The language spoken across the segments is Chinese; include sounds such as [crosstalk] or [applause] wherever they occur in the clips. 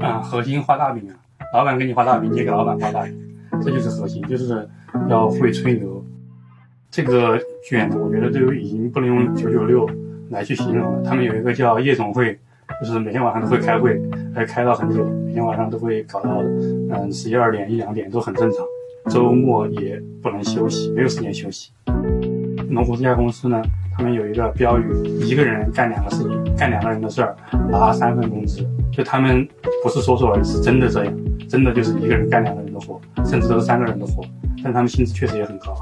啊，核心画大饼啊，老板给你画大饼，你也给老板画大饼，这就是核心，就是要会吹牛。这个卷我觉得都已经不能用九九六来去形容了。他们有一个叫夜总会，就是每天晚上都会开会，还开到很久，每天晚上都会搞到嗯十一二点一两点都很正常。周末也不能休息，没有时间休息。龙湖这家公司呢，他们有一个标语：一个人干两个事情，干两个人的事儿，拿三份工资。就他们不是说说而已，是真的这样，真的就是一个人干两个人的活，甚至都是三个人的活。但他们薪资确实也很高。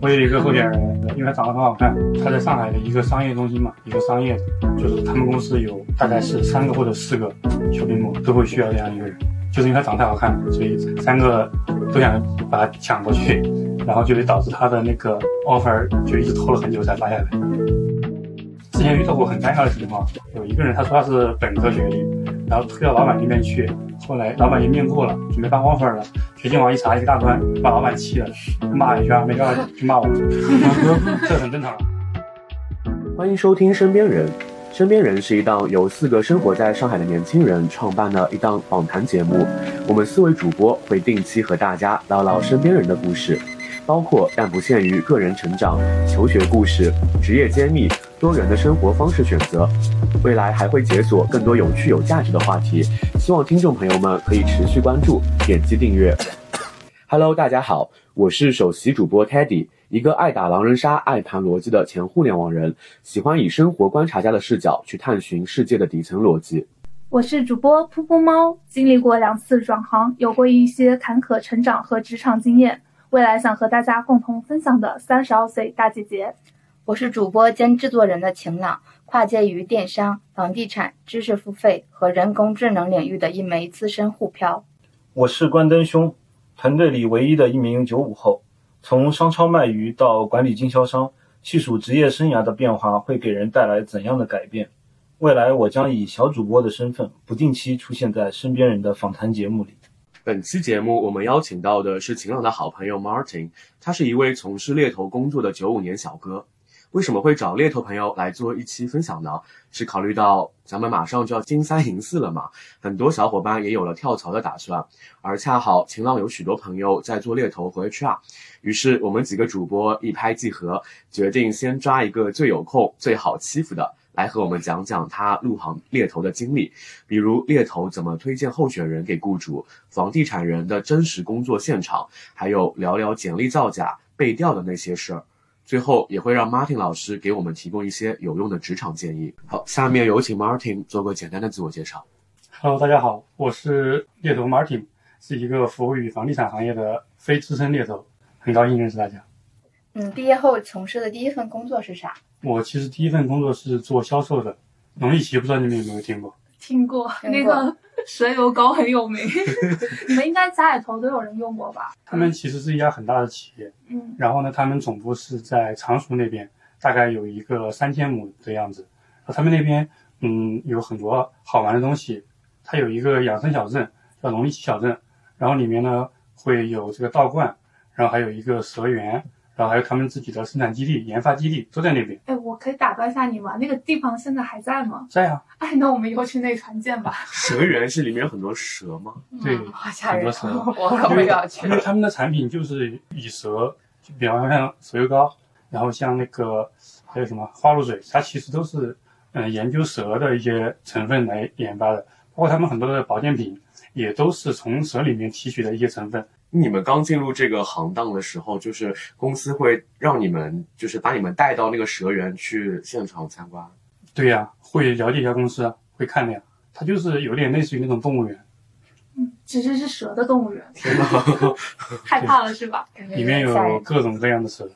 我有一个候选人，因为他长得很好看，他在上海的一个商业中心嘛，一个商业，就是他们公司有大概是三个或者四个小屏幕都会需要这样一个人，就是因为他长得太好看，所以三个都想把他抢过去，然后就会导致他的那个 offer 就一直拖了很久才发下来。之前遇到过很尴尬的情况，有一个人他说他是本科学历，然后推到老板那边去，后来老板也面过了，准备发 offer 了，学信网一查一个大专，把老板气了，骂一句啊，没办法 [laughs] 就骂我，[laughs] 这很正常。欢迎收听《身边人》，《身边人》是一档由四个生活在上海的年轻人创办的一档访谈节目。我们四位主播会定期和大家唠唠身边人的故事，包括但不限于个人成长、求学故事、职业揭秘、多元的生活方式选择。未来还会解锁更多有趣有价值的话题，希望听众朋友们可以持续关注、点击订阅。Hello，大家好，我是首席主播 Teddy。一个爱打狼人杀、爱谈逻辑的前互联网人，喜欢以生活观察家的视角去探寻世界的底层逻辑。我是主播噗噗猫，经历过两次转行，有过一些坎坷成长和职场经验，未来想和大家共同分享的三十二岁大姐姐。我是主播兼制作人的晴朗，跨界于电商、房地产、知识付费和人工智能领域的一枚资深沪漂。我是关灯兄，团队里唯一的一名九五后。从商超卖鱼到管理经销商，细数职业生涯的变化会给人带来怎样的改变？未来我将以小主播的身份，不定期出现在身边人的访谈节目里。本期节目我们邀请到的是晴朗的好朋友 Martin，他是一位从事猎头工作的九五年小哥。为什么会找猎头朋友来做一期分享呢？是考虑到咱们马上就要金三银四了嘛，很多小伙伴也有了跳槽的打算，而恰好晴朗有许多朋友在做猎头和 HR，于是我们几个主播一拍即合，决定先抓一个最有空、最好欺负的来和我们讲讲他入行猎头的经历，比如猎头怎么推荐候选人给雇主，房地产人的真实工作现场，还有聊聊简历造假、背调的那些事儿。最后也会让 Martin 老师给我们提供一些有用的职场建议。好，下面有请 Martin 做个简单的自我介绍。Hello，大家好，我是猎头 Martin，是一个服务于房地产行业的非资深猎头，很高兴认识大家。嗯，毕业后从事的第一份工作是啥？我其实第一份工作是做销售的，农力奇，不知道你们有没有听过？听过那个 [laughs] 蛇油膏很有名，[laughs] 你们应该家里头都有人用过吧？他们其实是一家很大的企业，嗯，然后呢，他们总部是在常熟那边，大概有一个三千亩的样子。他们那边嗯有很多好玩的东西，它有一个养生小镇叫龙力奇小镇，然后里面呢会有这个道观，然后还有一个蛇园。然后还有他们自己的生产基地、研发基地都在那边。哎，我可以打断一下你吗？那个地方现在还在吗？在啊。哎，那我们以后去那船见吧。[laughs] 蛇园是里面有很多蛇吗？对，很多蛇。[laughs] 我可不要去。因为他们的产品就是以蛇，就比方说像蛇油膏，然后像那个还有什么花露水，它其实都是嗯研究蛇的一些成分来研发的。包括他们很多的保健品，也都是从蛇里面提取的一些成分。你们刚进入这个行当的时候，就是公司会让你们，就是把你们带到那个蛇园去现场参观。对呀，会了解一下公司，会看的呀。它就是有点类似于那种动物园。嗯，其实是蛇的动物园。天哪，[laughs] 害怕了是吧？里面有各种各样的蛇，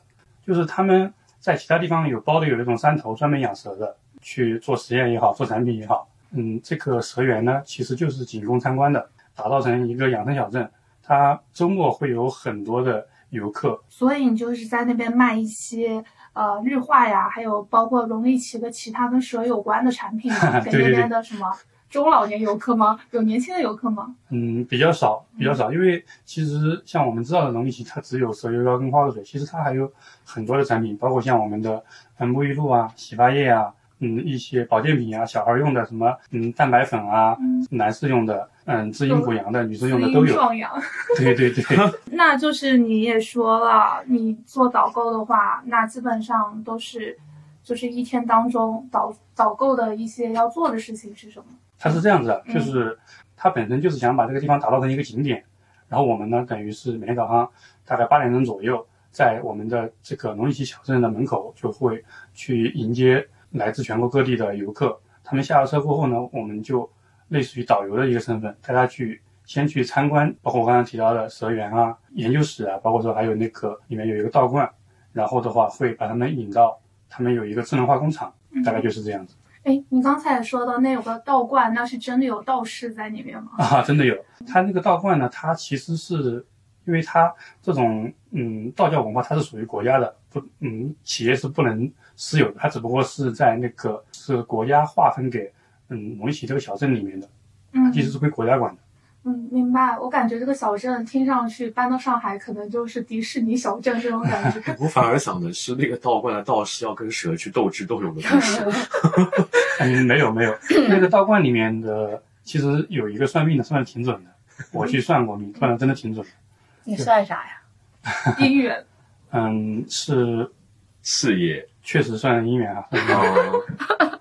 就是他们在其他地方有包的有那种山头专门养蛇的，去做实验也好，做产品也好。嗯，这个蛇园呢，其实就是仅供参观的，打造成一个养生小镇。它周末会有很多的游客，所以你就是在那边卖一些呃日化呀，还有包括龙力奇的其他跟蛇有关的产品，[laughs] 给那边的什么中老年游客吗？有年轻的游客吗？嗯，比较少，比较少，因为其实像我们知道的龙力奇，它只有蛇油膏跟花露水，其实它还有很多的产品，包括像我们的沐浴露啊、洗发液啊、嗯一些保健品啊，小孩用的什么嗯蛋白粉啊，嗯。男士用的嗯滋阴补阳的，女生用的都有。阴壮阳。对 [laughs] 对对，[laughs] 那就是你也说了，你做导购的话，那基本上都是，就是一天当中导导购的一些要做的事情是什么？它是这样子就是它本身就是想把这个地方打造成一个景点，然后我们呢等于是每天早上大概八点钟左右，在我们的这个农历奇小镇的门口就会去迎接来自全国各地的游客。他们下了车过后呢，我们就类似于导游的一个身份，带他去先去参观，包括我刚刚提到的蛇园啊、研究室啊，包括说还有那个里面有一个道观，然后的话会把他们引到他们有一个智能化工厂，大概就是这样子。哎，你刚才也说到那有个道观，那是真的有道士在里面吗？[laughs] 啊，真的有。它那个道观呢，它其实是因为它这种嗯道教文化，它是属于国家的，不嗯企业是不能私有的，它只不过是在那个是国家划分给嗯龙旗这个小镇里面的，嗯其实是归国家管的。嗯，明白。我感觉这个小镇听上去搬到上海，可能就是迪士尼小镇这种感觉。[laughs] 我反而想的是那个道观的道士要跟蛇去斗智斗勇的故事。[laughs] 嗯，没有没有，那个道观里面的其实有一个算命的，算的挺准的。我去算过命，算的真的挺准的。你算啥呀？姻缘。[laughs] 嗯，是事业确实算姻缘啊。哦，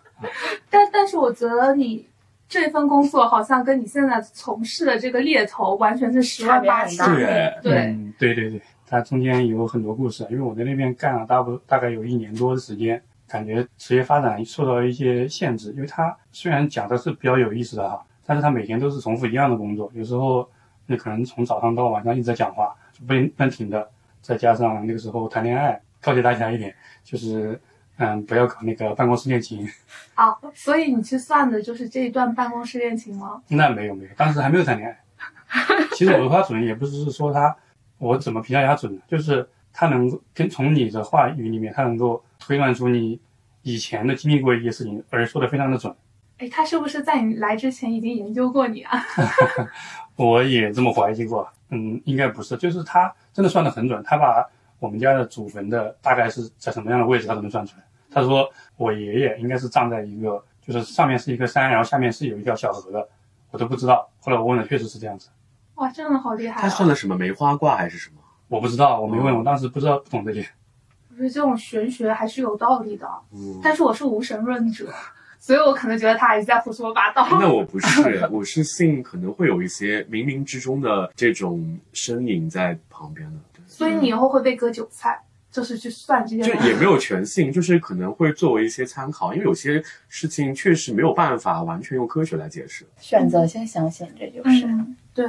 但但是我觉得你这份工作好像跟你现在从事的这个猎头完全是十万八千里。对，嗯，对对对，它中间有很多故事，因为我在那边干了大不大概有一年多的时间，感觉职业发展受到一些限制，因为它虽然讲的是比较有意思的哈，但是它每天都是重复一样的工作，有时候你可能从早上到晚上一直在讲话，就不能不能停的，再加上那个时候谈恋爱，告诫大家一点，就是嗯不要搞那个办公室恋情，啊，[laughs] 所以你去算的就是这一段办公室恋情吗？那没有没有，当时还没有谈恋爱。其实我的话准也不是说他我怎么评价他准呢，就是他能够跟从你的话语里面，他能够推断出你以前的经历过一些事情，而说的非常的准。哎，他是不是在你来之前已经研究过你啊？[laughs] [laughs] 我也这么怀疑过，嗯，应该不是，就是他真的算的很准，他把我们家的祖坟的大概是在什么样的位置，他都能算出来。他说我爷爷应该是葬在一个，就是上面是一个山，然后下面是有一条小河的，我都不知道。后来我问了，确实是这样子。哇，真的好厉害、啊！他算的什么梅花卦还是什么？我不知道，我没问，我当时不知道不懂这些。我觉得这种玄学还是有道理的，嗯，但是我是无神论者，所以我可能觉得他还是在胡说八道。[laughs] 那我不是，我是信可能会有一些冥冥之中的这种身影在旁边的。对所以你以后会被割韭菜，就是去算这些。就也没有全信，就是可能会作为一些参考，因为有些事情确实没有办法完全用科学来解释。选择性相信，这就是。嗯，对。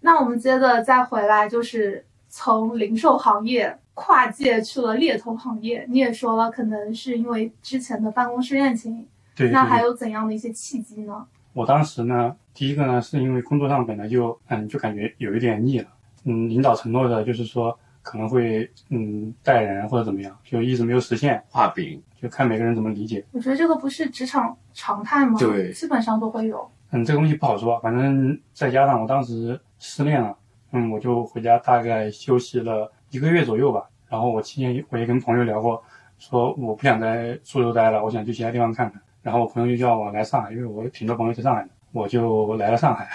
那我们接着再回来，就是从零售行业跨界去了猎头行业。你也说了，可能是因为之前的办公室恋情，对那还有怎样的一些契机呢？我当时呢，第一个呢，是因为工作上本来就嗯，就感觉有一点腻了。嗯，领导承诺的就是说可能会嗯带人或者怎么样，就一直没有实现，画饼，就看每个人怎么理解。我觉得这个不是职场常态吗？对基本上都会有。嗯，这个东西不好说，反正再加上我当时失恋了，嗯，我就回家大概休息了一个月左右吧。然后我期间我也跟朋友聊过，说我不想在苏州待了，我想去其他地方看看。然后我朋友就叫我来上海，因为我挺多朋友在上海的，我就来了上海。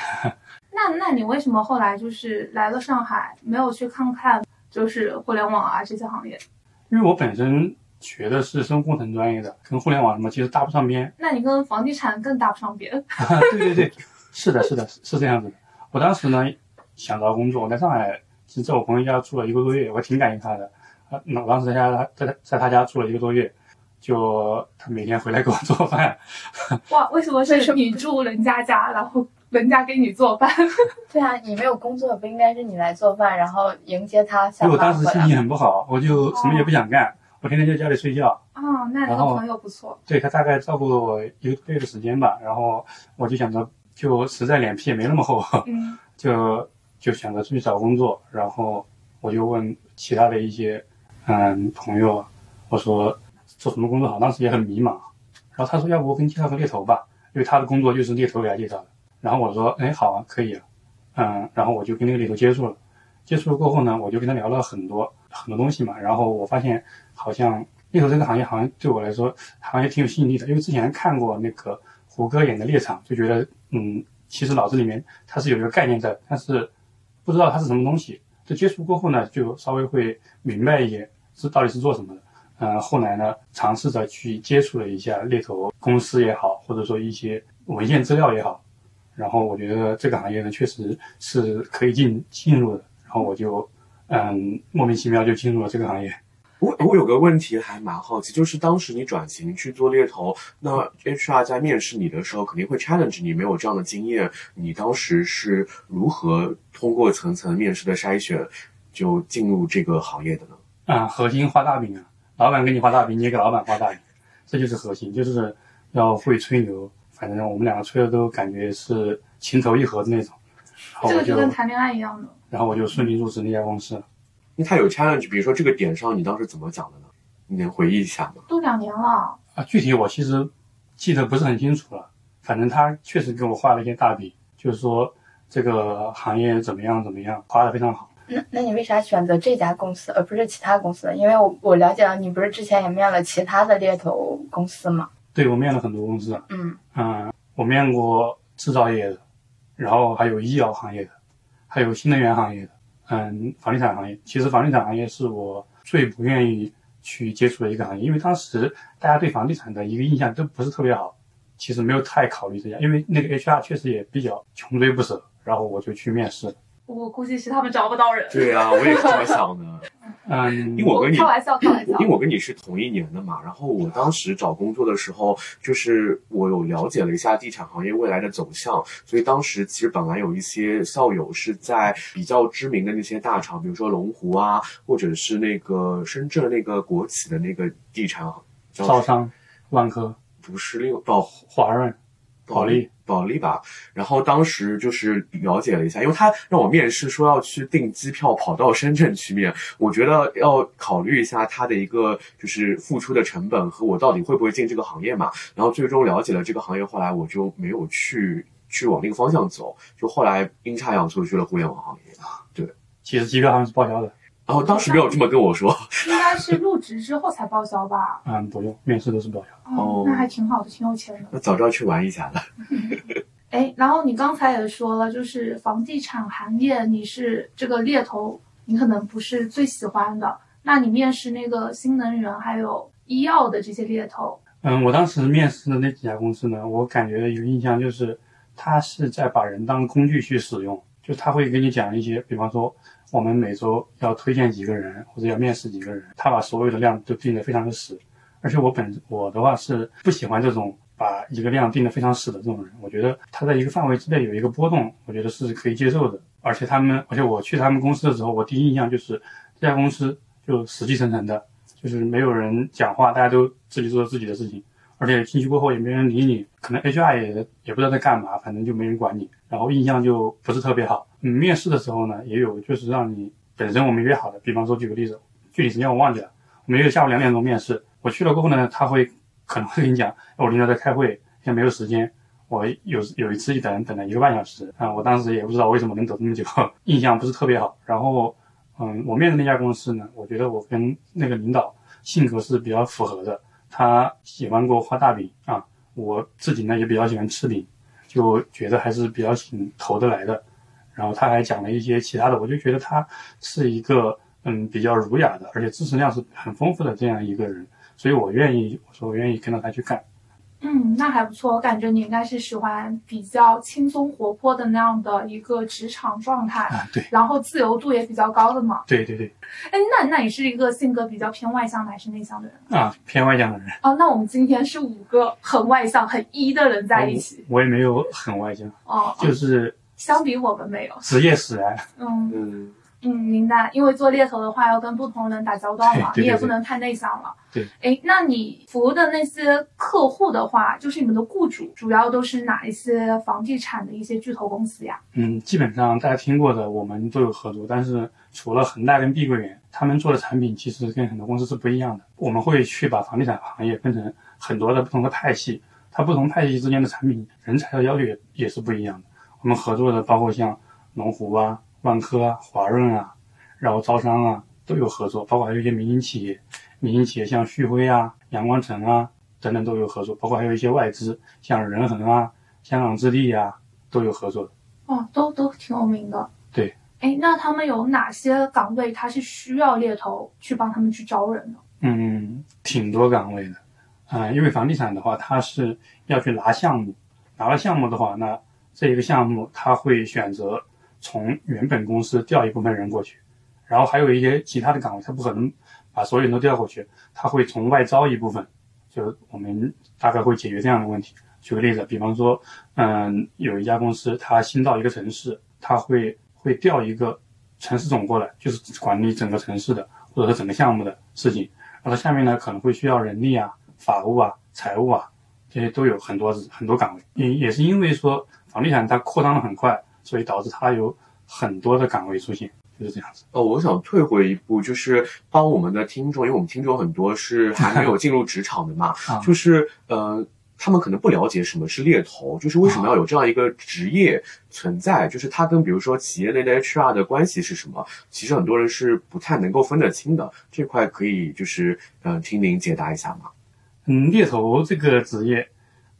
那那你为什么后来就是来了上海，没有去看看就是互联网啊这些行业？因为我本身学的是生物工程专业的，跟互联网什么其实搭不上边。那你跟房地产更搭不上边。[laughs] 对对对，是的，是的，是是这样子的。我当时呢想找工作，我在上海，其实在我朋友家住了一个多月，我挺感谢他的。啊，那我当时在家在他在他家住了一个多月，就他每天回来给我做饭。哇，为什么是你住人家家，然后人家给你做饭？[laughs] 对啊，你没有工作，不应该是你来做饭，然后迎接他因下为我当时心？情很不好，我就什么也不想干，我天天在家里睡觉。哦、那你然后个朋友不错。对他大概照顾了我一个多月的时间吧，然后我就想着，就实在脸皮也没那么厚，嗯 [laughs] 就就想着出去找工作，然后我就问其他的一些嗯朋友，我说做什么工作好？当时也很迷茫，然后他说要不我给你介绍个猎头吧，因为他的工作就是猎头给他介绍的。然后我说哎好啊可以啊，嗯，然后我就跟那个猎头接触了，接触了过后呢，我就跟他聊了很多很多东西嘛，然后我发现好像猎头这个行业好像对我来说，好像也挺有吸引力的，因为之前看过那个胡歌演的《猎场》，就觉得嗯，其实脑子里面它是有一个概念在，但是不知道它是什么东西。就接触过后呢，就稍微会明白一点是到底是做什么的。嗯，后来呢，尝试着去接触了一下猎头公司也好，或者说一些文献资料也好，然后我觉得这个行业呢，确实是可以进进入的，然后我就嗯莫名其妙就进入了这个行业。我我有个问题还蛮好奇，就是当时你转型去做猎头，那 HR 在面试你的时候肯定会 challenge 你没有这样的经验，你当时是如何通过层层面试的筛选就进入这个行业的呢？啊，核心画大饼啊，老板给你画大饼，你也给老板画大饼，这就是核心，就是要会吹牛。反正我们两个吹的都感觉是情投意合的那种，然后我这个就跟谈恋爱一样的。然后我就顺利入职那家公司因为他有 challenge，比如说这个点上你当时怎么讲的呢？你能回忆一下吗？都两年了，啊，具体我其实记得不是很清楚了，反正他确实给我画了一些大饼，就是说这个行业怎么样怎么样，画的非常好。那那你为啥选择这家公司而不是其他公司？因为我我了解到你不是之前也面了其他的猎头公司吗？对我面了很多公司，嗯嗯，我面过制造业的，然后还有医药行业的，还有新能源行业的，嗯，房地产行业。其实房地产行业是我最不愿意去接触的一个行业，因为当时大家对房地产的一个印象都不是特别好，其实没有太考虑这家，因为那个 HR 确实也比较穷追不舍，然后我就去面试了。我估计是他们找不到人。对啊，我也是这么想的。[laughs] 嗯，因为我跟你开玩笑，开玩笑因为。我跟你是同一年的嘛，然后我当时找工作的时候，就是我有了解了一下地产行业未来的走向，所以当时其实本来有一些校友是在比较知名的那些大厂，比如说龙湖啊，或者是那个深圳那个国企的那个地产，招商、万科、不是另到华润、保利。保利吧，然后当时就是了解了一下，因为他让我面试说要去订机票跑到深圳去面，我觉得要考虑一下他的一个就是付出的成本和我到底会不会进这个行业嘛。然后最终了解了这个行业，后来我就没有去去往那个方向走，就后来阴差阳错去了互联网行业。对其实机票好像是报销的，然后当时没有这么跟我说，应该是入职之后才报销吧？[laughs] 嗯，不用，面试都是报销。哦那还挺好的，挺有钱的。那早知道去玩一下了。[laughs] 哎，然后你刚才也说了，就是房地产行业，你是这个猎头，你可能不是最喜欢的。那你面试那个新能源还有医药的这些猎头，嗯，我当时面试的那几家公司呢，我感觉有印象就是，他是在把人当工具去使用，就他会给你讲一些，比方说我们每周要推荐几个人，或者要面试几个人，他把所有的量都定得非常的死。而且我本我的话是不喜欢这种把一个量定得非常死的这种人，我觉得他在一个范围之内有一个波动，我觉得是可以接受的。而且他们，而且我去他们公司的时候，我第一印象就是这家公司就死气沉沉的，就是没有人讲话，大家都自己做自己的事情，而且进去过后也没人理你，可能 HR 也也不知道在干嘛，反正就没人管你，然后印象就不是特别好。嗯，面试的时候呢，也有就是让你本身我们约好的，比方说举个例子，具体时间我忘记了，我们约下午两点钟面试，我去了过后呢，他会可能会跟你讲，我领导在开会，现在没有时间。我有有一次一等等了一个半小时啊、我当时也不知道为什么能等这么久，印象不是特别好。然后，嗯，我面的那家公司呢，我觉得我跟那个领导性格是比较符合的。他喜欢给我画大饼啊，我自己呢也比较喜欢吃饼，就觉得还是比较挺投得来的。然后他还讲了一些其他的，我就觉得他是一个嗯比较儒雅的，而且知识量是很丰富的这样一个人，所以我愿意，我说我愿意跟着他去干。嗯，那还不错。我感觉你应该是喜欢比较轻松活泼的那样的一个职场状态，啊，对然后自由度也比较高的嘛。对对对，哎，那那你是一个性格比较偏外向的还是内向的人？啊，偏外向的人，哦，那我们今天是五个很外向、很一的人在一起。我也没有很外向，哦，就是相比我们没有。职业使然。嗯嗯，嗯，明白。因为做猎头的话，要跟不同人打交道嘛，对对对你也不能太内向了。对。哎，那你服务的那些客户的话，就是你们的雇主，主要都是哪一些房地产的一些巨头公司呀？嗯，基本上大家听过的，我们都有合作，但是除了恒大跟碧桂园，他们做的产品其实跟很多公司是不一样的。我们会去把房地产行业分成很多的不同的派系，它不同派系之间的产品人才的要求也也是不一样的。我们合作的包括像龙湖啊、万科啊、华润啊，然后招商啊都有合作，包括还有一些民营企业，民营企业，像旭辉啊、阳光城啊等等都有合作，包括还有一些外资，像仁恒啊、香港置地啊都有合作的。哦，都都挺有名的。对。哎，那他们有哪些岗位，他是需要猎头去帮他们去招人的？嗯，挺多岗位的。啊、因为房地产的话，它是要去拿项目，拿了项目的话，那这一个项目他会选择从原本公司调一部分人过去，然后还有一些其他的岗位，他不可能把所有人都调过去，他会从外招一部分，就我们大概会解决这样的问题。举个例子，比方说，嗯，有一家公司，它新到一个城市，它会会调一个城市总过来，就是管理整个城市的或者说整个项目的事情。然后下面呢可能会需要人力啊、法务啊、财务啊，这些都有很多很多岗位。也也是因为说房地产它扩张的很快，所以导致它有很多的岗位出现，就是这样子。哦，我想退回一步，就是帮我们的听众，因为我们听众很多是还没有进入职场的嘛，[laughs] 啊就是呃，他们可能不了解什么是猎头，就是为什么要有这样一个职业存在，就是它跟比如说企业内的 HR 的关系是什么？其实很多人是不太能够分得清的，这块可以就是呃听您解答一下吗？嗯，猎头这个职业，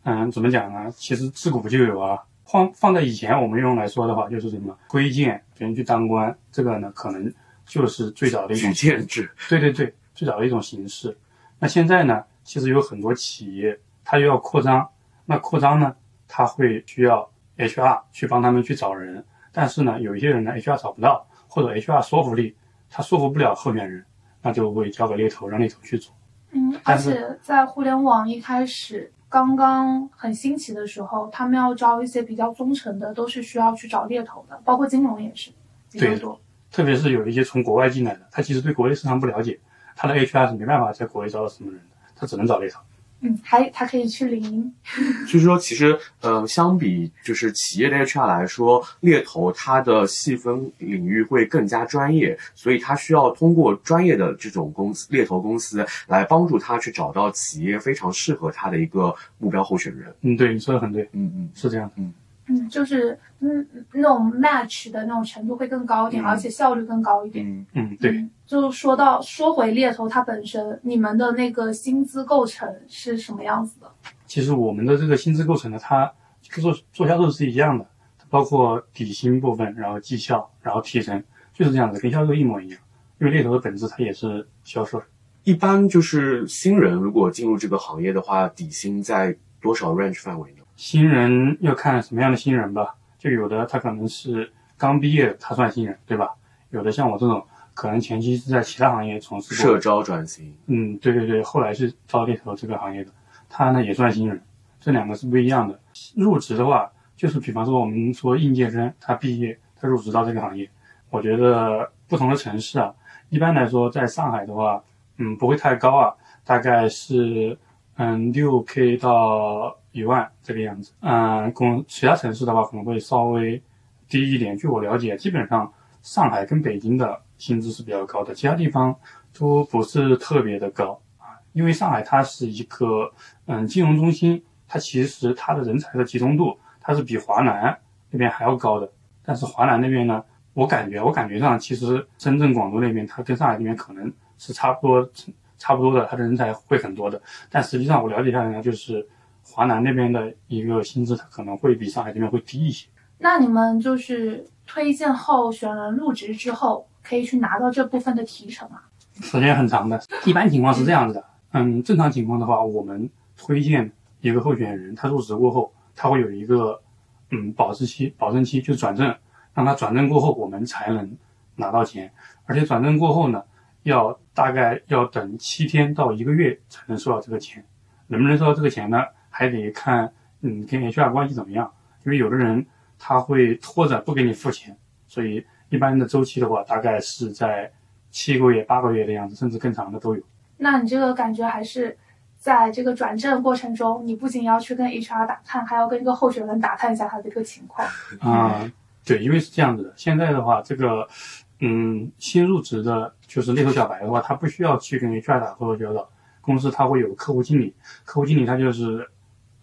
嗯，怎么讲呢？其实自古就有啊。放放在以前我们用来说的话，就是什么推荐别人去当官，这个呢可能就是最早的一种举荐制，对对对，最早的一种形式。那现在呢，其实有很多企业它又要扩张，那扩张呢，它会需要 HR 去帮他们去找人，但是呢，有一些人呢 HR 找不到，或者 HR 说服力他说服不了候选人，那就会交给猎头，让猎头去做。嗯，而且在互联网一开始刚刚很兴起的时候，他们要招一些比较忠诚的，都是需要去找猎头的，包括金融也是比较对多。特别是有一些从国外进来的，他其实对国内市场不了解，他的 HR 是没办法在国内招到什么人的，他只能找猎头。嗯，还他可以去领。[laughs] 就是说，其实，呃，相比就是企业的 HR 来说，猎头它的细分领域会更加专业，所以它需要通过专业的这种公司猎头公司来帮助他去找到企业非常适合他的一个目标候选人。嗯，对，你说的很对，嗯嗯，是这样的。嗯，就是嗯那种 match 的那种程度会更高一点，嗯而且效率更高一点。嗯，嗯，对。嗯，就说到说回猎头它本身，你们的那个薪资构成是什么样子的？其实我们的这个薪资构成呢，它跟做做销售是一样的，包括底薪部分，然后绩效，然后提成，就是这样子，跟销售一模一样。因为猎头的本质它也是销售。一般就是新人如果进入这个行业的话，底薪在多少 range 范围呢？新人要看什么样的新人吧，就有的他可能是刚毕业，他算新人，对吧？有的像我这种，可能前期是在其他行业从事过，社招转型，嗯，对对对，后来是招猎头这个行业的，他呢也算新人，这两个是不一样的。入职的话，就是比方说我们说应届生，他毕业，他入职到这个行业，我觉得不同的城市啊，一般来说在上海的话，嗯，不会太高啊，大概是嗯六 k 到一万这个样子。嗯，公其他城市的话可能会稍微低一点。据我了解，基本上上海跟北京的薪资是比较高的，其他地方都不是特别的高啊。因为上海它是一个嗯金融中心，它其实它的人才的集中度它是比华南那边还要高的。但是华南那边呢，我感觉我感觉上其实深圳、广州那边它跟上海那边可能是差不多差不多的，它的人才会很多的。但实际上我了解下来呢，就是华南那边的一个薪资，它可能会比上海这边会低一些。那你们就是推荐候选人入职之后，可以去拿到这部分的提成啊？时间很长的。一般情况是这样子的，嗯，正常情况的话，我们推荐一个候选人，他入职过后，他会有一个嗯保质期、保证期，就是转正，让他转正过后，我们才能拿到钱。而且转正过后呢，要大概要等七天到一个月才能收到这个钱。能不能收到这个钱呢？还得看嗯跟 HR 关系怎么样，因为有的人他会拖着不给你付钱，所以一般的周期的话，大概是在七个月、八个月的样子，甚至更长的都有。那你这个感觉还是在这个转正过程中，你不仅要去跟 HR 打探，还要跟这个候选人打探一下他的一个情况。[laughs] 啊、对，因为是这样子的。现在的话，这个嗯，新入职的，就是猎头小白的话，他不需要去跟 HR 打口头交道，公司他会有客户经理，客户经理他就是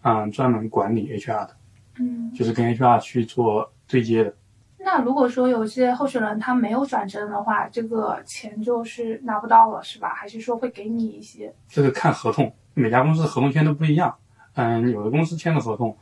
嗯专门管理 HR 的，嗯，就是跟 HR 去做对接的。那如果说有些候选人他没有转正的话，这个钱就是拿不到了，是吧？还是说会给你一些？这个看合同，每家公司合同签的不一样。嗯，有的公司签的合同，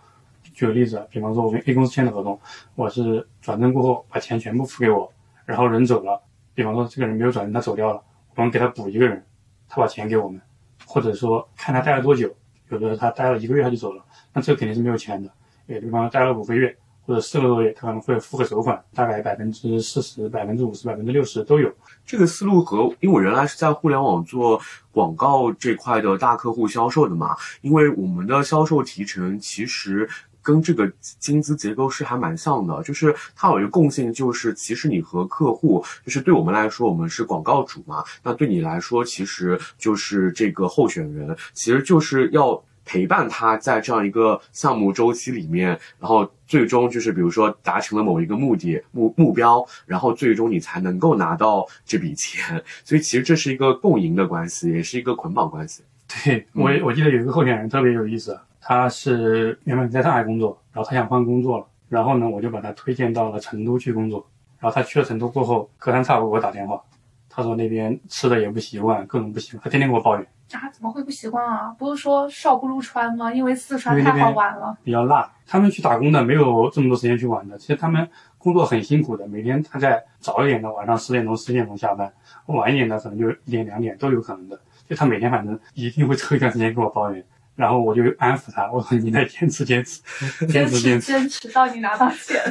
举个例子，比方说我跟 A 公司签的合同，我是转正过后把钱全部付给我，然后人走了，比方说这个人没有转正，他走掉了，我们给他补一个人，他把钱给我们，或者说看他待了多久，有的他待了一个月他就走了，那这个肯定是没有钱的。也比方待了五个月。或者四个多月，他可能会付个首款，大概百分之四十、百分之五十、百分之六十都有。这个思路和，因为我原来是在互联网做广告这块的大客户销售的嘛，因为我们的销售提成其实跟这个薪资结构是还蛮像的，就是它有一个共性，就是其实你和客户，就是对我们来说，我们是广告主嘛，那对你来说，其实就是这个候选人，其实就是要。陪伴他在这样一个项目周期里面，然后最终就是比如说达成了某一个目的目目标，然后最终你才能够拿到这笔钱。所以其实这是一个共赢的关系，也是一个捆绑关系。对我我记得有一个候选人特别有意思，他是原本在上海工作，然后他想换工作了，然后呢我就把他推荐到了成都去工作，然后他去了成都过后，隔三差五给我打电话，他说那边吃的也不习惯，各种不习惯，他天天给我抱怨。啊，怎么会不习惯啊？不是说少不入川吗？因为四川太好玩了，比较辣。他们去打工的没有这么多时间去玩的。其实他们工作很辛苦的，每天他在早一点的晚上十点钟、十点钟下班，晚一点的可能就一点、两点都有可能的。就他每天反正一定会抽一段时间跟我抱怨，然后我就安抚他，[laughs] 我说你再 [laughs] 坚持坚持，坚持坚持坚持到你拿到钱。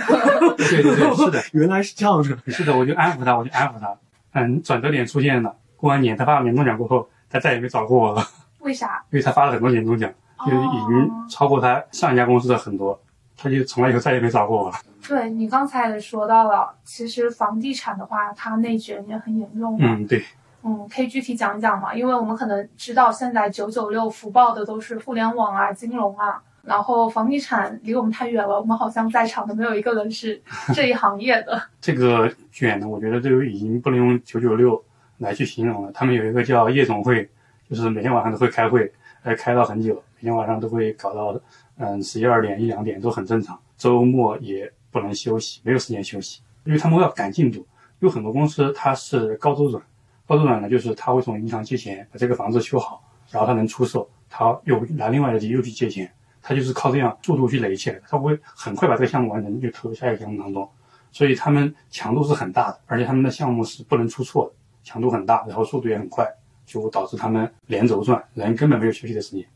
对对对，是的，[laughs] 原来是这样子。是的，我就安抚他，我就安抚他。嗯，转折点出现了，过完年他发了年终奖过后。他再也没找过我了，为啥？因为他发了很多年终奖，就已经超过他上一家公司的很多，他就从来以后再也没找过我了。对你刚才也说到了，其实房地产的话，它内卷也很严重。嗯，对。嗯，可以具体讲一讲吗？因为我们可能知道现在九九六福报的都是互联网啊、金融啊，然后房地产离我们太远了，我们好像在场的没有一个人是 [laughs] 这一行业的。这个卷呢，我觉得都已经不能用九九六。来去形容了，他们有一个叫夜总会，就是每天晚上都会开会，呃，开到很久，每天晚上都会搞到，嗯，十一二点一两点都很正常。周末也不能休息，没有时间休息，因为他们要赶进度。有很多公司它是高周转，高周转呢就是他会从银行借钱把这个房子修好，然后他能出售，他又拿另外的又去借钱，他就是靠这样速度去垒起来的，他会很快把这个项目完成就投入下一个项目当中，所以他们强度是很大的，而且他们的项目是不能出错的。强度很大，然后速度也很快，就导致他们连轴转，人根本没有休息的时间。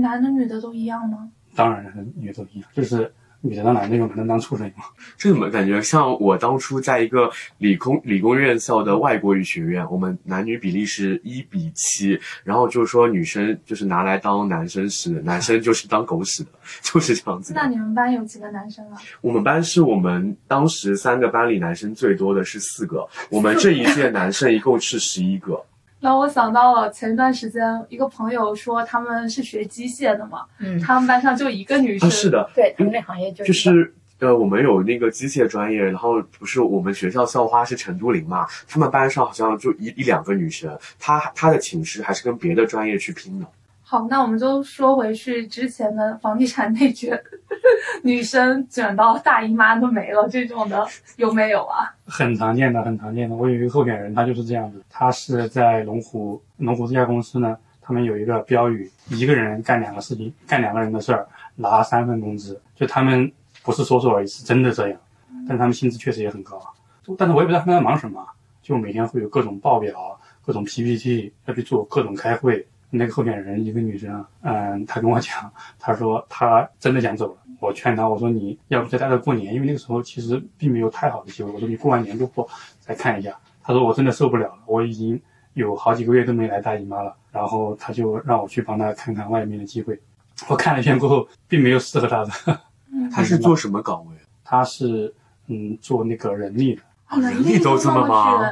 男的女的都一样吗？当然，男的女的都一样，就是。女的当男的用，能当畜生用。[laughs] 这怎么感觉像我当初在一个理工理工院校的外国语学院，我们男女比例是一比七，然后就是说女生就是拿来当男生使，男生就是当狗使的，就是这样子。那你们班有几个男生啊？我们班是我们当时三个班里男生最多的是四个，我们这一届男生一共是十一个。让我想到了前一段时间，一个朋友说他们是学机械的嘛，嗯，他们班上就一个女生，是的，对，他们那行业就就是呃，我们有那个机械专业，然后不是我们学校校花是陈都灵嘛，他们班上好像就一一两个女生，她她的寝室还是跟别的专业去拼的。好，那我们就说回去之前的房地产内卷，[laughs] 女生卷到大姨妈都没了这种的有没有啊？很常见的，很常见的。我有一个候选人，他就是这样子。他是在龙湖，龙湖这家公司呢，他们有一个标语：一个人干两个事情，干两个人的事儿，拿三份工资。就他们不是说说而已，是真的这样。但他们薪资确实也很高啊。但是我也不知道他们在忙什么，就每天会有各种报表、各种 PPT 要去做，各种开会。那个候选人一个女生，嗯，她跟我讲，她说她真的想走了。我劝他，我说你要不再待到过年，因为那个时候其实并没有太好的机会。我说你过完年过后再看一下。他说我真的受不了了，我已经有好几个月都没来大姨妈了。然后他就让我去帮他看看外面的机会。我看了一圈过后，并没有适合他的。他是做什么岗位？他是嗯做那个人力的。人力都这么忙？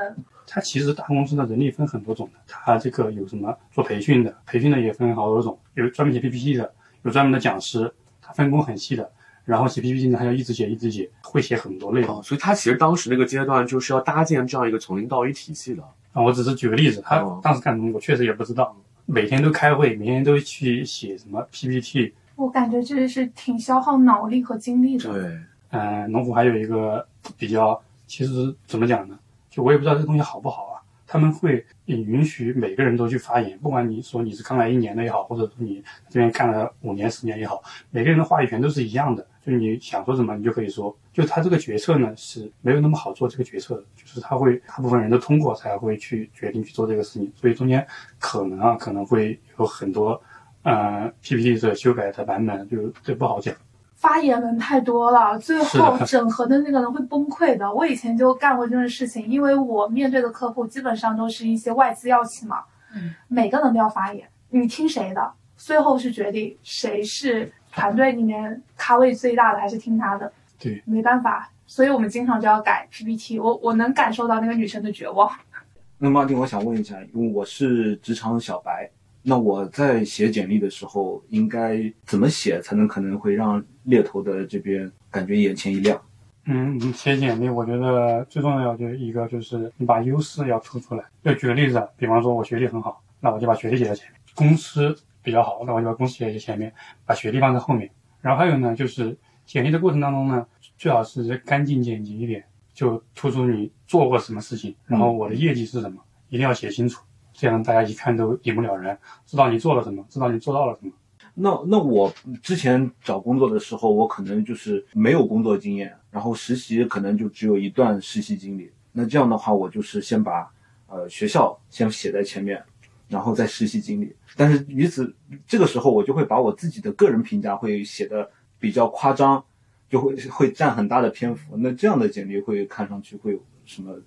他其实大公司的人力分很多种的，他这个有什么做培训的，培训的也分好多种，有专门写 PPT 的，有专门的讲师，它分工很细的。然后写 PPT 呢，还要一直写一直写，会写很多内容。所以他其实当时那个阶段就是要搭建这样一个从零到一体系的。啊，我只是举个例子，他当时干什么，我确实也不知道。每天都开会，每天都去写什么 PPT。我感觉这是挺消耗脑力和精力的。对。嗯，农夫还有一个比较，其实怎么讲呢？就我也不知道这个东西好不好啊。他们会允许每个人都去发言，不管你说你是刚来一年的也好，或者说你这边干了五年、十年也好，每个人的话语权都是一样的。就你想说什么，你就可以说。就他这个决策呢，是没有那么好做这个决策的，就是他会大部分人都通过才会去决定去做这个事情，所以中间可能啊可能会有很多呃 PPT 的修改的版本，就这不好讲。发言人太多了，最后整合的那个人会崩溃的。我以前就干过这种事情，因为我面对的客户基本上都是一些外资药企嘛，嗯，每个人都要发言，你听谁的？最后是决定谁是团队里面咖位最大的，还是听他的？对，没办法，所以我们经常就要改 PPT。我我能感受到那个女生的绝望。那马丁，我想问一下，因为我是职场小白，那我在写简历的时候应该怎么写才能可能会让猎头的这边感觉眼前一亮？嗯，你写简历，我觉得最重要就是一个就是你把优势要突出来。就举个例子啊，比方说我学历很好，那我就把学历写在前面；公司比较好，那我就把公司写在前面，把学历放在后面。然后还有呢，就是简历的过程当中呢，最好是干净简洁一点，就突出你做过什么事情，然后我的业绩是什么，一定要写清楚，这样大家一看都一目了然，知道你做了什么，知道你做到了什么。那那我之前找工作的时候，我可能就是没有工作经验，然后实习可能就只有一段实习经历。那这样的话，我就是先把呃学校先写在前面，然后再实习经历。但是与此这个时候，我就会把我自己的个人评价会写的比较夸张，就会会占很大的篇幅。那这样的简历会看上去会有什么？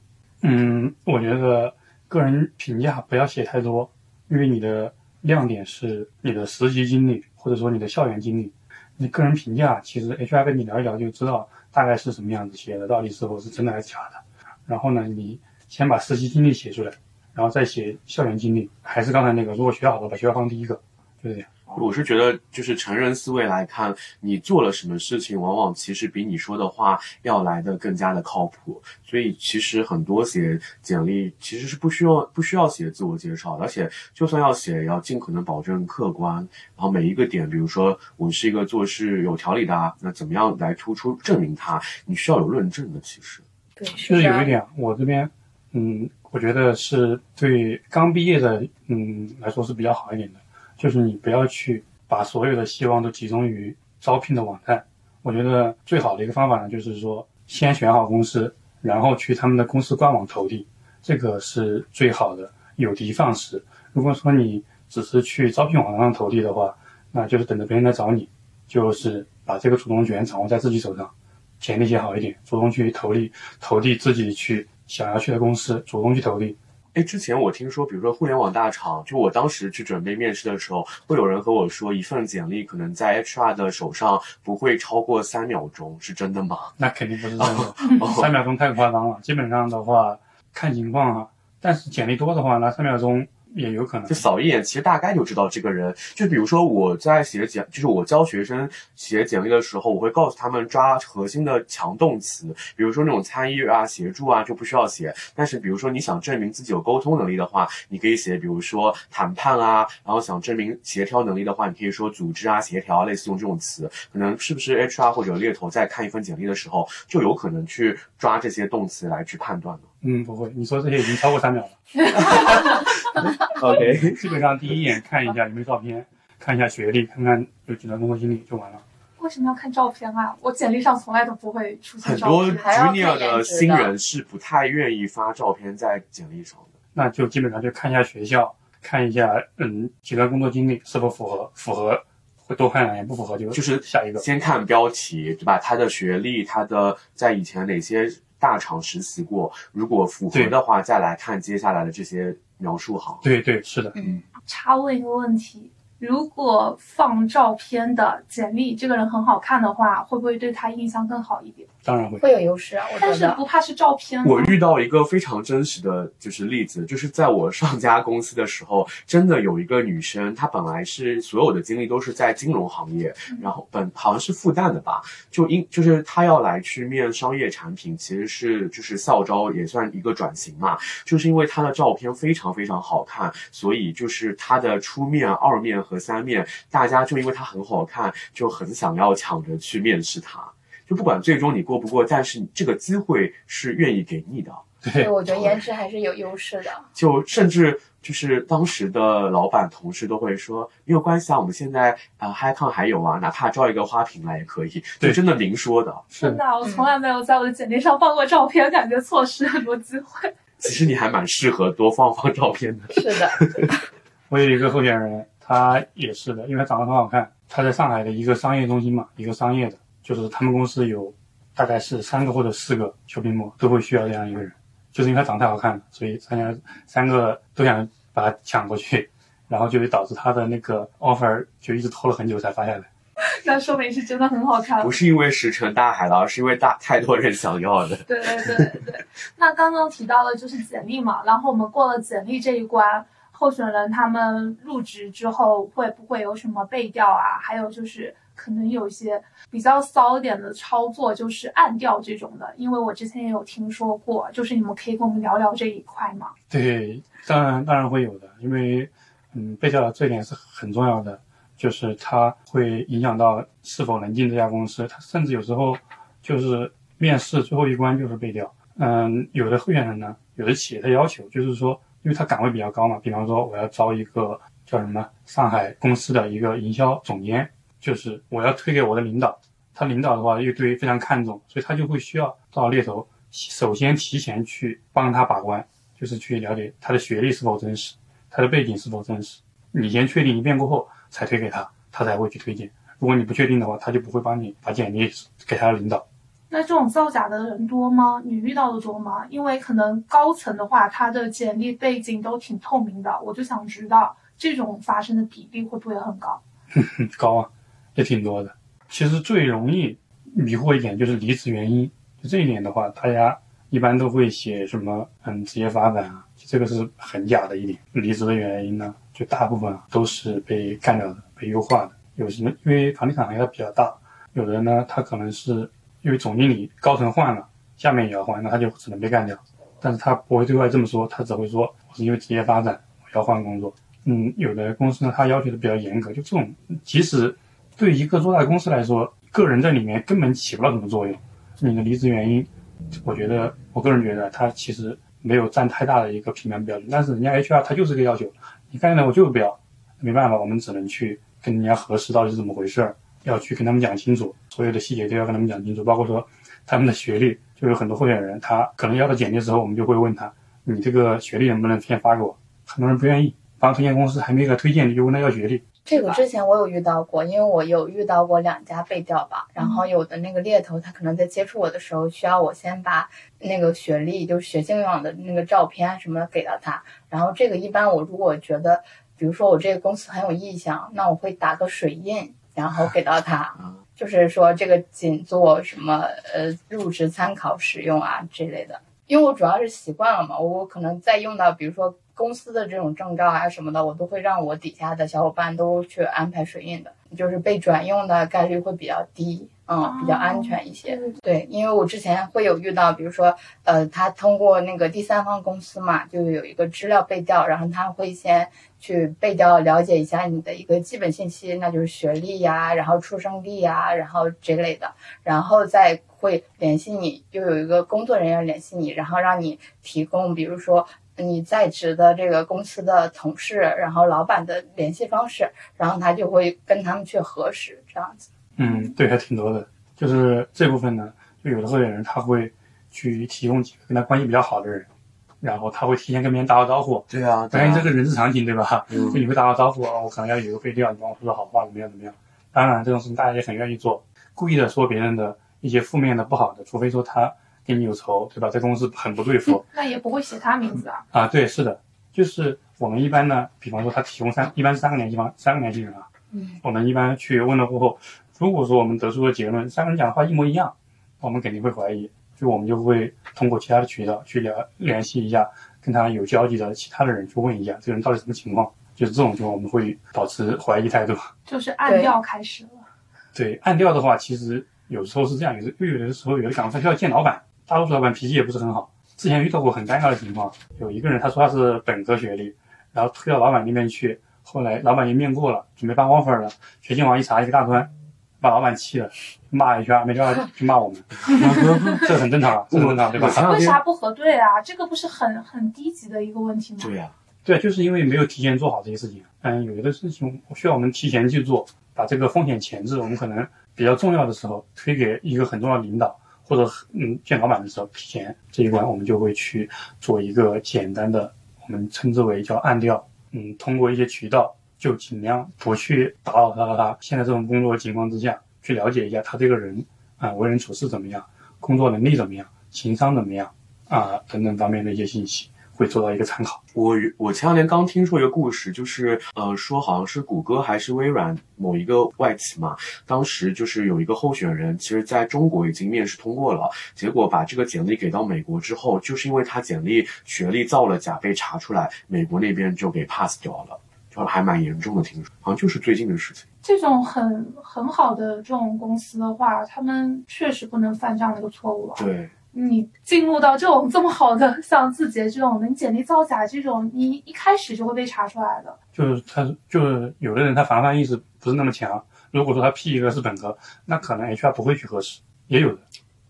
嗯，我觉得个人评价不要写太多，因为你的亮点是你的实习经历，或者说你的校园经历。你个人评价，其实 HR 跟你聊一聊就知道大概是什么样子写的，到底是否是真的还是假的。然后呢，你先把实习经历写出来，然后再写校园经历。还是刚才那个，如果学校好的，把学校放第一个，就是这样。我是觉得，就是成人思维来看，你做了什么事情，往往其实比你说的话要来的更加的靠谱。所以其实很多写简历其实是不需要不需要写自我介绍，而且就算要写，也要尽可能保证客观。然后每一个点，比如说我是一个做事有条理的，啊，那怎么样来突出证明它？你需要有论证的，其实。对，就是有一点，我这边，嗯，我觉得是对刚毕业的，嗯来说是比较好一点的，就是你不要去把所有的希望都集中于招聘的网站。我觉得最好的一个方法呢，就是说先选好公司，然后去他们的公司官网投递，这个是最好的，有的放矢。如果说你只是去招聘网上投递的话，那就是等着别人来找你，就是把这个主动权掌握在自己手上。简历写好一点，主动去投递，投递自己去想要去的公司，主动去投递。哎，之前我听说，比如说互联网大厂，就我当时去准备面试的时候，会有人和我说，一份简历可能在 HR 的手上不会超过三秒钟，是真的吗？那肯定不是真的，三秒钟太夸张了。基本上的话，看情况啊。但是简历多的话，那三秒钟也有可能就。扫一眼，其实大概就知道这个人。就比如说我在写简，就是我教学生写简历的时候，我会告诉他们抓核心的强动词，比如说那种参与啊、协助啊，就不需要写。但是比如说你想证明自己有沟通能力的话，你可以写，比如说谈判啊，然后想证明协调能力的话，你可以说组织啊、协调啊，类似用这种词。可能是不是 HR 或者猎头在看一份简历的时候，就有可能去抓这些动词来去判断呢？嗯，不会，你说这些已经超过三秒了。OK，基本上第一眼看一下有没有照片，看一下学历，看看有几段工作经历就完了。为什么要看照片啊？我简历上从来都不会出现照很多片。还要看 junior 的新人是不太愿意发照片在简历上的。那就基本上就看一下学校，看一下嗯几段工作经历是否符合，符合会多看两眼，不符合就就是下一个。先看标题，对吧？他的学历，他的在以前哪些大厂实习过，如果符合的话，再来看接下来的这些描述行。对对，是的，嗯，插问一个问题：如果放照片的简历，这个人很好看的话，会不会对他印象更好一点？当然会。会有优势啊，我但是。不怕是照片？我遇到一个非常真实的就是例子，就是在我上家公司的时候，真的有一个女生，她本来是所有的经历都是在金融行业，然后本好像是复旦的吧，就因就是她要来去面商业产品，其实是就是校招也算一个转型嘛，就是因为她的照片非常非常好看，所以就是她的初面、二面和三面，大家就因为她很好看，就很想要抢着去面试她。就不管最终你过不过，但是你这个机会是愿意给你的。对，我觉得颜值还是有优势的。就甚至就是当时的老板同事都会说没有关系啊，我们现在啊嗨康还有啊，哪怕招一个花瓶来也可以，就对真的明说的。真的，我从来没有在我的简历上放过照片，感觉错失很多机会。[laughs] 其实你还蛮适合多放放照片的。[laughs] 是的，我有一个候选人，他也是的，因为他长得很好看。他在上海的一个商业中心嘛，一个商业的，就是他们公司有大概是三个或者四个 shopping mall 都会需要这样一个人，就是因为他长得太好看了，所以三家三个都想把他抢过去，然后就会导致他的那个 offer 就一直拖了很久才发下来。[laughs] 那说明是真的很好看不。是因为石沉大海了，而是因为大太多人想要的。对对对对对。那刚刚提到的就是简历嘛，然后我们过了简历这一关，候选人他们入职之后会不会有什么背调啊？还有就是可能有一些比较骚一点的操作，就是暗调这种的，因为我之前也有听说过，就是你们可以跟我们聊聊这一块吗？对，当然当然会有的，因为嗯，被调这一点是很重要的，就是它会影响到是否能进这家公司。它甚至有时候就是面试最后一关就是被调。嗯，有的候选人呢，有的企业的要求就是说，因为他岗位比较高嘛，比方说我要招一个叫什么上海公司的一个营销总监，就是我要推给我的领导，他领导的话又对非常看重，所以他就会需要到猎头首先提前去帮他把关。就是去了解他的学历是否真实，他的背景是否真实。你先确定一遍过后才推给他，他才会去推荐。如果你不确定的话，他就不会帮你把简历给他的领导。那这种造假的人多吗？你遇到的多吗？因为可能高层的话，他的简历背景都挺透明的，我就想知道这种发生的比例会不会很高？嗯，[laughs] 高啊，也挺多的。其实最容易迷惑一点就是离职原因，就这一点的话，大家一般都会写什么嗯职业发展啊，这个是很假的一点。离职的原因呢，就大部分都是被干掉的，被优化的。有什么？因为房地产行业比较大，有的人呢他可能是因为总经理高层换了，下面也要换，那他就只能被干掉。但是他不会对外这么说，他只会说我是因为职业发展我要换工作。嗯，有的公司呢，他要求的比较严格，就这种，即使对于一个做大的公司来说，个人在里面根本起不到什么作用。你的离职原因，我觉得，我个人觉得，他其实没有占太大的一个评判标准。但是人家 HR 他就是个要求，你干了我就是不要，没办法，我们只能去跟人家核实到底是怎么回事儿，要去跟他们讲清楚，所有的细节都要跟他们讲清楚，包括说他们的学历，就有很多候选人，他可能要到简历的时候，我们就会问他，你这个学历能不能先发给我？很多人不愿意，帮推荐公司还没给他推荐，你就问他要学历。这个之前我有遇到过，因为我有遇到过两家被调吧，然后有的那个猎头他可能在接触我的时候，需要我先把那个学历，就是学信用的那个照片什么的给到他，然后这个一般我如果觉得，比如说我这个公司很有意向，那我会打个水印，然后给到他，就是说这个仅做什么呃入职参考使用啊这类的，因为我主要是习惯了嘛，我可能再用到比如说。公司的这种证照啊什么的，我都会让我底下的小伙伴都去安排水印的，就是被转用的概率会比较低，嗯，比较安全一些。对，因为我之前会有遇到，比如说，呃，他通过那个第三方公司嘛，就有一个资料背调，然后他会先去背调了解一下你的一个基本信息，那就是学历呀，然后出生地呀，然后这类的，然后再会联系你，又有一个工作人员联系你，然后让你提供，比如说。你在职的这个公司的同事，然后老板的联系方式，然后他就会跟他们去核实这样子。嗯，对，还挺多的。就是这部分呢，就有的候选人他会去提供几个跟他关系比较好的人，然后他会提前跟别人打好招呼。对啊，当然这个人之常情，对吧？嗯就你会打好招呼，哦我可能要有一个背调，你帮我说说好话，怎么样怎么样。当然这种事情大家也很愿意做，故意的说别人的一些负面的、不好的，除非说他跟你有仇，对吧？在公司很不对付。那也不会写他名字啊。啊，对，是的，就是我们一般呢，比方说他提供三，一般是三个联系方，三个联系人啊。嗯。我们一般去问了过后，如果说我们得出的结论三个人讲的话一模一样，我们肯定会怀疑，就我们就会通过其他的渠道去联联系一下跟他有交集的其他的人，去问一下这个人到底什么情况。就是这种情况，我们会保持怀疑态度。就是暗调开始了。对，暗调的话，其实有时候是这样，有时又有的时候有的岗位他需要见老板，大多数老板脾气也不是很好。之前遇到过很尴尬的情况，有一个人他说他是本科学历，然后推到老板那边去，后来老板也面过了，准备办 offer 了，学信网一查一个大专，把老板气了，骂一圈没 HR 就骂我们，[laughs] 这很正常啊，这很正常，对吧？为啥不核对啊？这个不是很很低级的一个问题吗？对呀、对，就是因为没有提前做好这些事情。嗯，有的事情需要我们提前去做，把这个风险前置，我们可能比较重要的时候推给一个很重要的领导或者嗯见老板的时候，提前这一关我们就会去做一个简单的，我们称之为叫暗调。嗯，通过一些渠道，就尽量不去打扰他他现在这种工作情况之下，去了解一下他这个人啊、为人处事怎么样，工作能力怎么样，情商怎么样啊、等等方面的一些信息，会做到一个参考。我我前两天刚听说一个故事，就是呃说好像是谷歌还是微软某一个外企嘛，当时就是有一个候选人，其实在中国已经面试通过了，结果把这个简历给到美国之后，就是因为他简历学历造了假被查出来，美国那边就给 pass 掉了，就还蛮严重的，听说好像就是最近的事情。这种很很好的这种公司的话，他们确实不能犯这样的一个错误了。对，你进入到这种这么好的，像字节这种能简历造假这种，你一开始就会被查出来的。就是他就是有的人他防范意识不是那么强，如果说他 P 一个是本科，那可能 HR 不会去核实，也有的。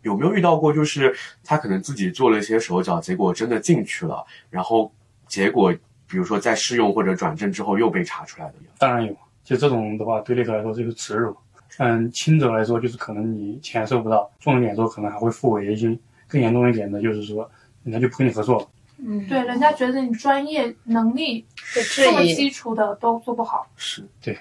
有没有遇到过，就是他可能自己做了一些手脚，结果真的进去了，然后结果比如说在试用或者转正之后又被查出来的？当然有，就这种的话，对猎头来说就是耻辱。嗯，轻者来说就是可能你钱收不到，重一点说可能还会付违约金，更严重一点的就是说人家就不跟你合作了。嗯，对，人家觉得你专业能力这么。基础的都做不好。是，对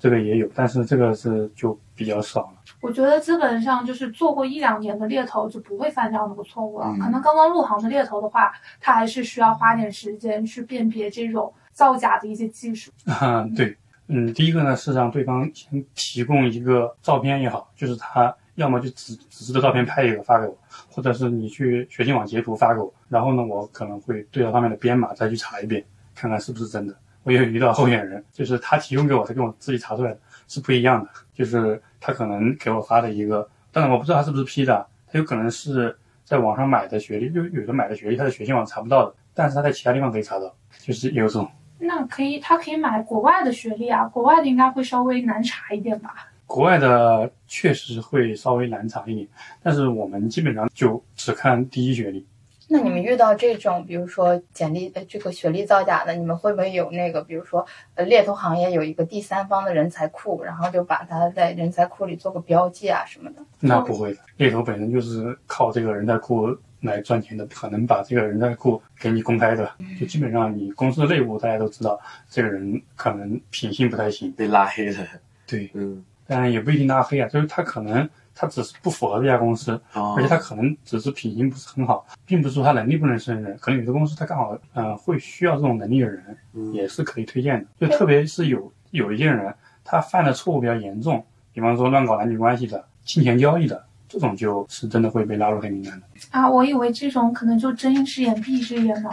这个也有，但是这个是就比较少了。我觉得基本上就是做过一两年的猎头就不会犯这样的错误了。嗯可能刚刚入行的猎头的话，他还是需要花点时间去辨别这种造假的一些技术。啊，对，嗯，第一个呢是让对方先提供一个照片也好，就是他要么就纸纸质的照片拍一个发给我，或者是你去学信网截图发给我，然后呢，我可能会对照上面的编码再去查一遍，看看是不是真的。我也有遇到候选人，就是他提供给我，他跟我自己查出来的是不一样的，就是他可能给我发的一个，当然我不知道他是不是 P 的，他有可能是在网上买的学历，就有的买的学历他在学信网查不到的，但是他在其他地方可以查到，就是有这种。那可以，他可以买国外的学历啊，国外的应该会稍微难查一点吧。国外的确实会稍微难查一点，但是我们基本上就只看第一学历。那你们遇到这种，比如说简历呃这个学历造假的，你们会不会有那个，比如说呃猎头行业有一个第三方的人才库，然后就把它在人才库里做个标记啊什么的？那不会的，猎头本身就是靠这个人才库来赚钱的，不可能把这个人才库给你公开的。就基本上你公司内部大家都知道，这个人可能品性不太行。被拉黑了。对，嗯，当然也不一定拉黑啊，就是他可能他只是不符合这家公司，哦而且他可能只是品行不是很好，并不是说他能力不能胜任。可能有的公司他刚好呃会需要这种能力的人，嗯也是可以推荐的。就特别是有有一些人他犯的错误比较严重，比方说乱搞男女关系的、金钱交易的，这种就是真的会被拉入黑名单的。啊，我以为这种可能就睁一只眼闭一只眼呢。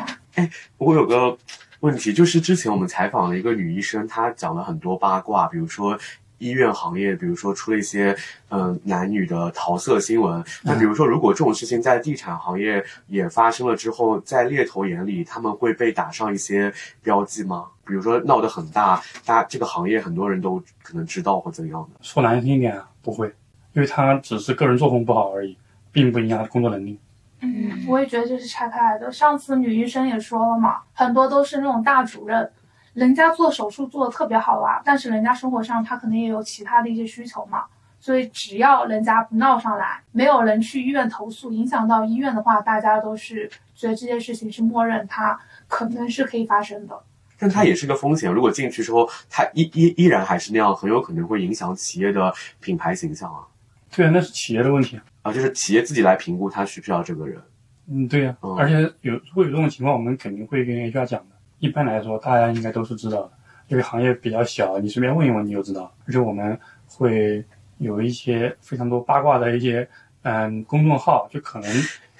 我有个问题，就是之前我们采访了一个女医生，她讲了很多八卦，比如说医院行业，比如说出了一些嗯、男女的桃色新闻。那比如说，如果这种事情在地产行业也发生了之后，在猎头眼里，他们会被打上一些标记吗？比如说闹得很大，大这个行业很多人都可能知道或怎样的。说难听一点啊，不会，因为他只是个人作风不好而已，并不影响他工作能力。嗯，我也觉得这是拆开来的。上次女医生也说了嘛，很多都是那种大主任，人家做手术做的特别好啊，但是人家生活上他可能也有其他的一些需求嘛。所以只要人家不闹上来，没有人去医院投诉，影响到医院的话，大家都是觉得这件事情是默认它可能是可以发生的。但它也是个风险，如果进去之后，它依依依然还是那样，很有可能会影响企业的品牌形象啊。对啊，那是企业的问题啊。啊，就是企业自己来评估他需不需要这个人。嗯，对呀、嗯而且有如果有这种情况，我们肯定会跟 HR 讲的。一般来说，大家应该都是知道的，因为行业比较小，你随便问一问你就知道。而且我们会有一些非常多八卦的一些嗯公众号，就可能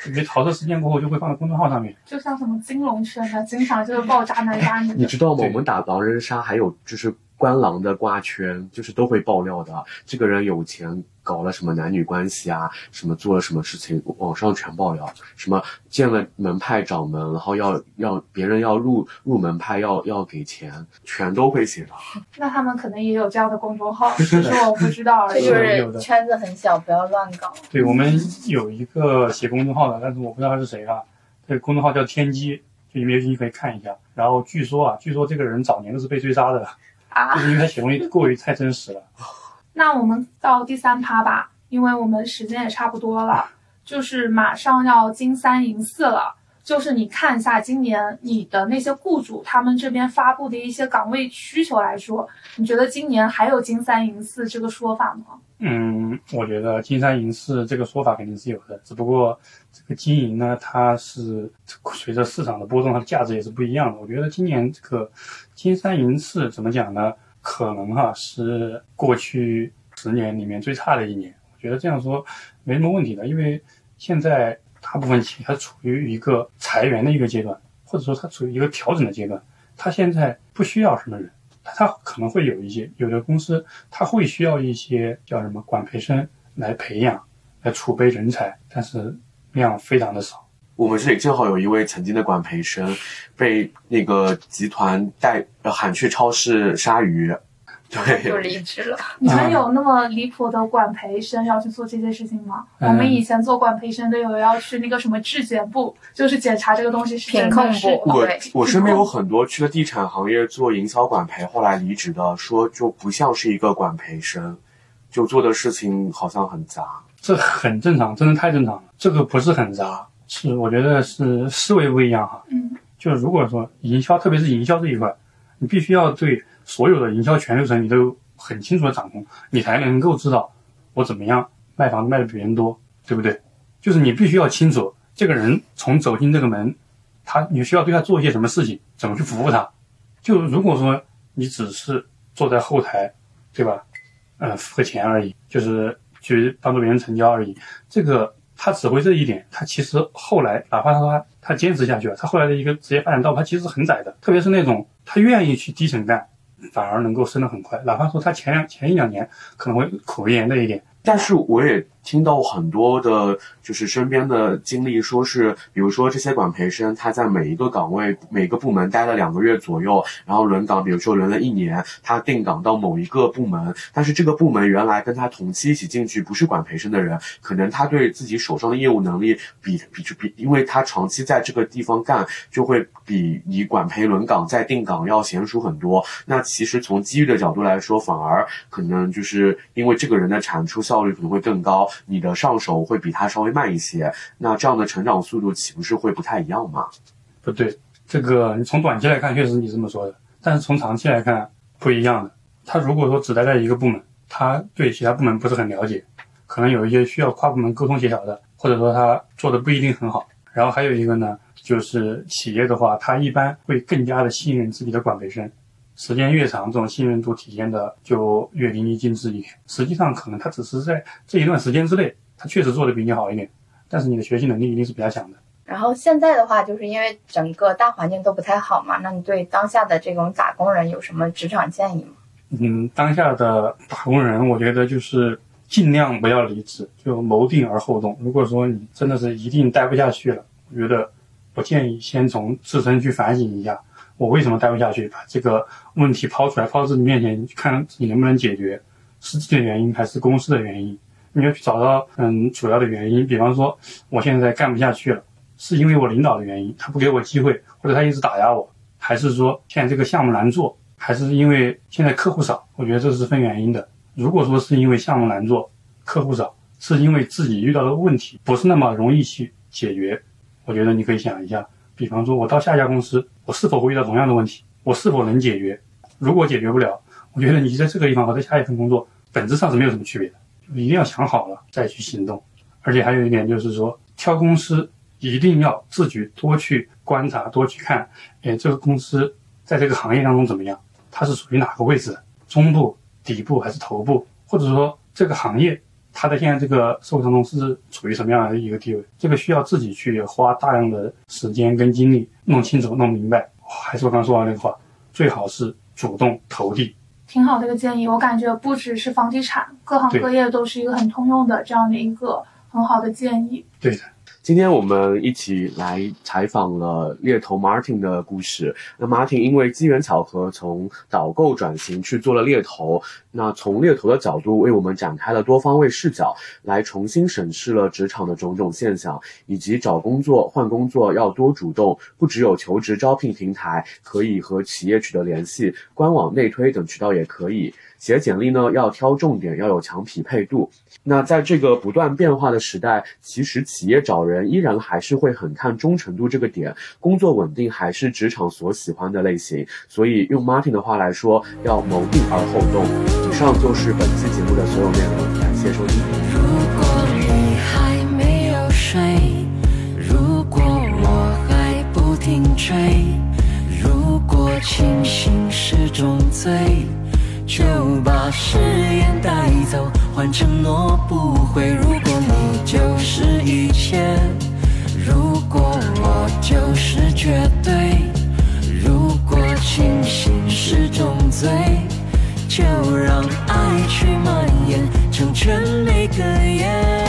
因为桃色事件过后就会放在公众号上面。就像什么金融圈的，经常就是爆渣男渣女的。你知道吗？我们打狼人杀还有就是官狼的挂圈，就是都会爆料的。这个人有钱，搞了什么男女关系啊，什么做了什么事情，网上全爆料，什么见了门派掌门，然后要要别人要入入门派要要给钱，全都会写到。[laughs] 那他们可能也有这样的公众号，只是我不知道而已。[laughs] 就是圈子很小，不要乱搞。对我们有一个写公众号的，但是我不知道他是谁啊。这个公众号叫天机，就你们有兴趣可以看一下。然后据说啊，据说这个人早年都是被追杀的，啊就，是因为他写东西过于太真实了。[laughs] 那我们到第三趴吧，因为我们时间也差不多了，就是马上要金三银四了。就是你看一下今年你的那些雇主他们这边发布的一些岗位需求来说，你觉得今年还有金三银四这个说法吗？嗯，我觉得金三银四这个说法肯定是有的，只不过这个金银呢，它是随着市场的波动，它的价值也是不一样的。我觉得今年这个金三银四怎么讲呢？可能哈是过去十年里面最差的一年。我觉得这样说没什么问题的，因为现在大部分企业它处于一个裁员的一个阶段，或者说它处于一个调整的阶段，它现在不需要什么人，它可能会有一些有的公司它会需要一些叫什么管培生来培养，来储备人才，但是量非常的少。我们这里正好有一位曾经的管培生，被那个集团带呃喊去超市杀鱼，对就对，离职了。你们有那么离谱的管培生要去做这些事情吗？嗯我们以前做管培生的有要去那个什么质检部，就是检查这个东西是真品控的是部我我身边有很多去了地产行业做营销管培，后来离职的，说就不像是一个管培生，就做的事情好像很杂。这很正常，真的太正常了。这个不是很杂，是我觉得是思维不一样哈。嗯，就是如果说营销，特别是营销这一块，你必须要对所有的营销全流程你都很清楚的掌控，你才能够知道我怎么样卖房子卖的比别人多，对不对？就是你必须要清楚这个人从走进这个门，他你需要对他做一些什么事情，怎么去服务他。就如果说你只是坐在后台，对吧？呃，付个钱而已，就是去帮助别人成交而已。这个他只会这一点，他其实后来哪怕他说他他坚持下去了，他后来的一个职业发展道路，他其实很窄的。特别是那种他愿意去低层干，反而能够升得很快。哪怕说他前两前一两年可能会苦一点那一点，但是我也听到很多的，就是身边的经历，说是，比如说这些管培生，他在每一个岗位、每个部门待了两个月左右，然后轮岗，比如说轮了一年，他定岗到某一个部门，但是这个部门原来跟他同期一起进去不是管培生的人，可能他对自己手上的业务能力比比比，因为他长期在这个地方干，就会比你管培轮岗再定岗要娴熟很多。那其实从机遇的角度来说，反而可能就是因为这个人的产出效率可能会更高，你的上手会比他稍微慢一些，那这样的成长速度岂不是会不太一样吗？不对，这个你从短期来看确实你这么说的，但是从长期来看不一样的。他如果说只待在一个部门，他对其他部门不是很了解，可能有一些需要跨部门沟通协调的，或者说他做的不一定很好。然后还有一个呢，就是企业的话，他一般会更加的信任自己的管培生，时间越长，这种信任度体现的就越淋漓尽致一点。实际上，可能他只是在这一段时间之内，他确实做的比你好一点，但是你的学习能力一定是比较强的。然后现在的话，就是因为整个大环境都不太好嘛，那你对当下的这种打工人有什么职场建议吗？嗯，当下的打工人，我觉得就是尽量不要离职，就谋定而后动。如果说你真的是一定待不下去了，我觉得不建议先从自身去反省一下，我为什么待不下去，把这个问题抛出来，抛到自己面前，看自己能不能解决，是自己的原因还是公司的原因？你要去找到嗯主要的原因，比方说我现在干不下去了，是因为我领导的原因，他不给我机会，或者他一直打压我，还是说现在这个项目难做？还是因为现在客户少，我觉得这是分原因的。如果说是因为项目难做、客户少，是因为自己遇到的问题不是那么容易去解决，我觉得你可以想一下，比方说我到下一家公司，我是否会遇到同样的问题，我是否能解决？如果解决不了，我觉得你在这个地方和在下一份工作本质上是没有什么区别的，就一定要想好了再去行动。而且还有一点就是说，挑公司一定要自己多去观察、多去看，哎，这个公司在这个行业当中怎么样？它是属于哪个位置？中部、底部还是头部？或者说这个行业它在现在这个社会当中是处于什么样的一个地位？这个需要自己去花大量的时间跟精力弄清楚、弄明白。还是我刚刚说的那个话，最好是主动投递，挺好的一个建议。我感觉不只是房地产，各行各业都是一个很通用的这样的一个很好的建议。对的。今天我们一起来采访了猎头 Martin 的故事。那 Martin 因为机缘巧合从导购转型去做了猎头，那从猎头的角度为我们展开了多方位视角，来重新审视了职场的种种现象，以及找工作换工作要多主动，不只有求职招聘平台可以和企业取得联系，官网内推等渠道也可以。写简历呢，要挑重点，要有强匹配度。那在这个不断变化的时代，其实企业找人依然还是会很看忠诚度这个点，工作稳定还是职场所喜欢的类型。所以用 Martin 的话来说，要谋定而后动。以上就是本期节目的所有内容，感谢收听。如果你还没有睡，如果我还不停追，如果清醒是种罪。就把誓言带走，换承诺不悔。如果你就是一切，如果我就是绝对，如果清醒是种罪，就让爱去蔓延成全每个夜。